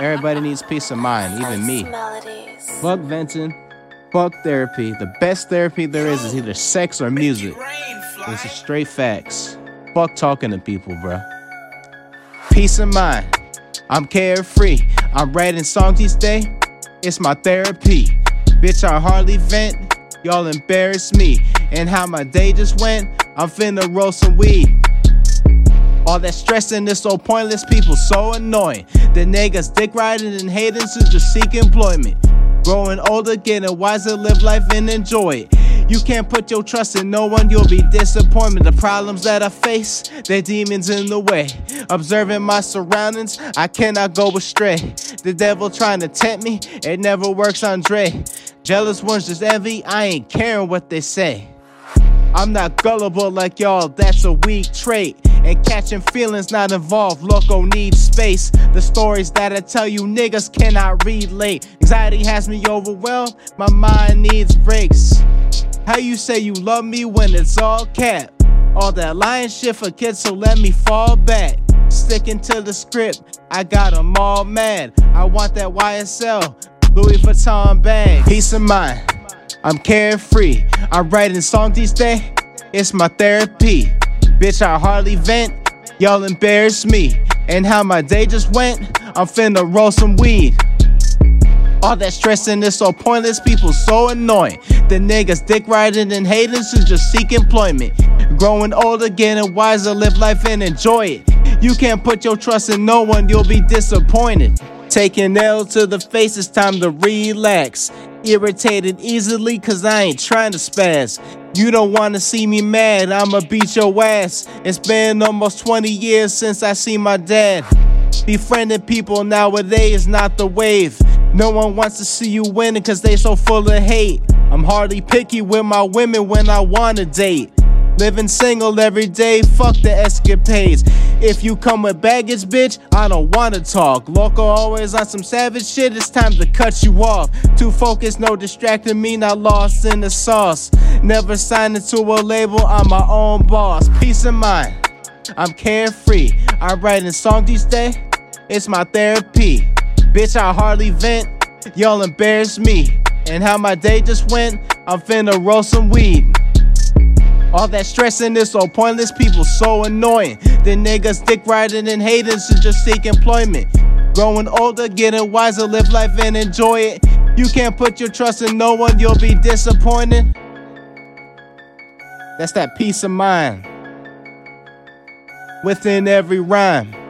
Everybody needs peace of mind, even me. Fuck venting. Fuck therapy. The best therapy there is is either sex or music. This is straight facts. Fuck talking to people, bro. Peace of mind. I'm carefree. I'm writing songs each day. It's my therapy. Bitch, I hardly vent. Y'all embarrass me. And how my day just went, I'm finna roll some weed. All that stressing is so pointless, people so annoying. The niggas dick riding and hating to just seek employment. Growing older, getting wiser, live life and enjoy it. You can't put your trust in no one, you'll be disappointed. The problems that I face, they're demons in the way. Observing my surroundings, I cannot go astray. The devil trying to tempt me, it never works, Andre. Jealous ones just envy, I ain't caring what they say. I'm not gullible like y'all, that's a weak trait. And catching feelings not involved, loco oh, needs space. The stories that I tell you niggas cannot relate. Anxiety has me overwhelmed, my mind needs breaks. How you say you love me when it's all cap? All that lying shit for kids, so let me fall back. Sticking to the script, I got them all mad. I want that YSL, Louis Vuitton bag. Peace of mind, I'm carefree. I'm writing songs these days, it's my therapy. Bitch, I hardly vent, y'all embarrass me. And how my day just went, I'm finna roll some weed. All that stressing is so pointless, people so annoying. The niggas dick riding and hating to just seek employment. Growing older, getting wiser, live life and enjoy it. You can't put your trust in no one, you'll be disappointed. Taking L to the face, it's time to relax. Irritated easily, cause I ain't trying to spaz. You don't wanna see me mad, I'ma beat your ass. It's been almost 20 years since I see my dad. Befriending people nowadays is not the wave. No one wants to see you winning cause they so full of hate. I'm hardly picky with my women when I wanna date. Living single every day, fuck the escapades. If you come with baggage, bitch, I don't wanna talk. Loco always on some savage shit, it's time to cut you off. Too focused, no distracting me, not lost in the sauce. Never signed into a label, I'm my own boss. Peace of mind, I'm carefree. I'm writing songs these days, it's my therapy. Bitch, I hardly vent, y'all embarrass me. And how my day just went, I'm finna roll some weed. All that stressing is so pointless, people so annoying. The niggas dick riding and hating should just seek employment. Growing older, getting wiser, live life and enjoy it. You can't put your trust in no one, you'll be disappointed. That's that peace of mind within every rhyme.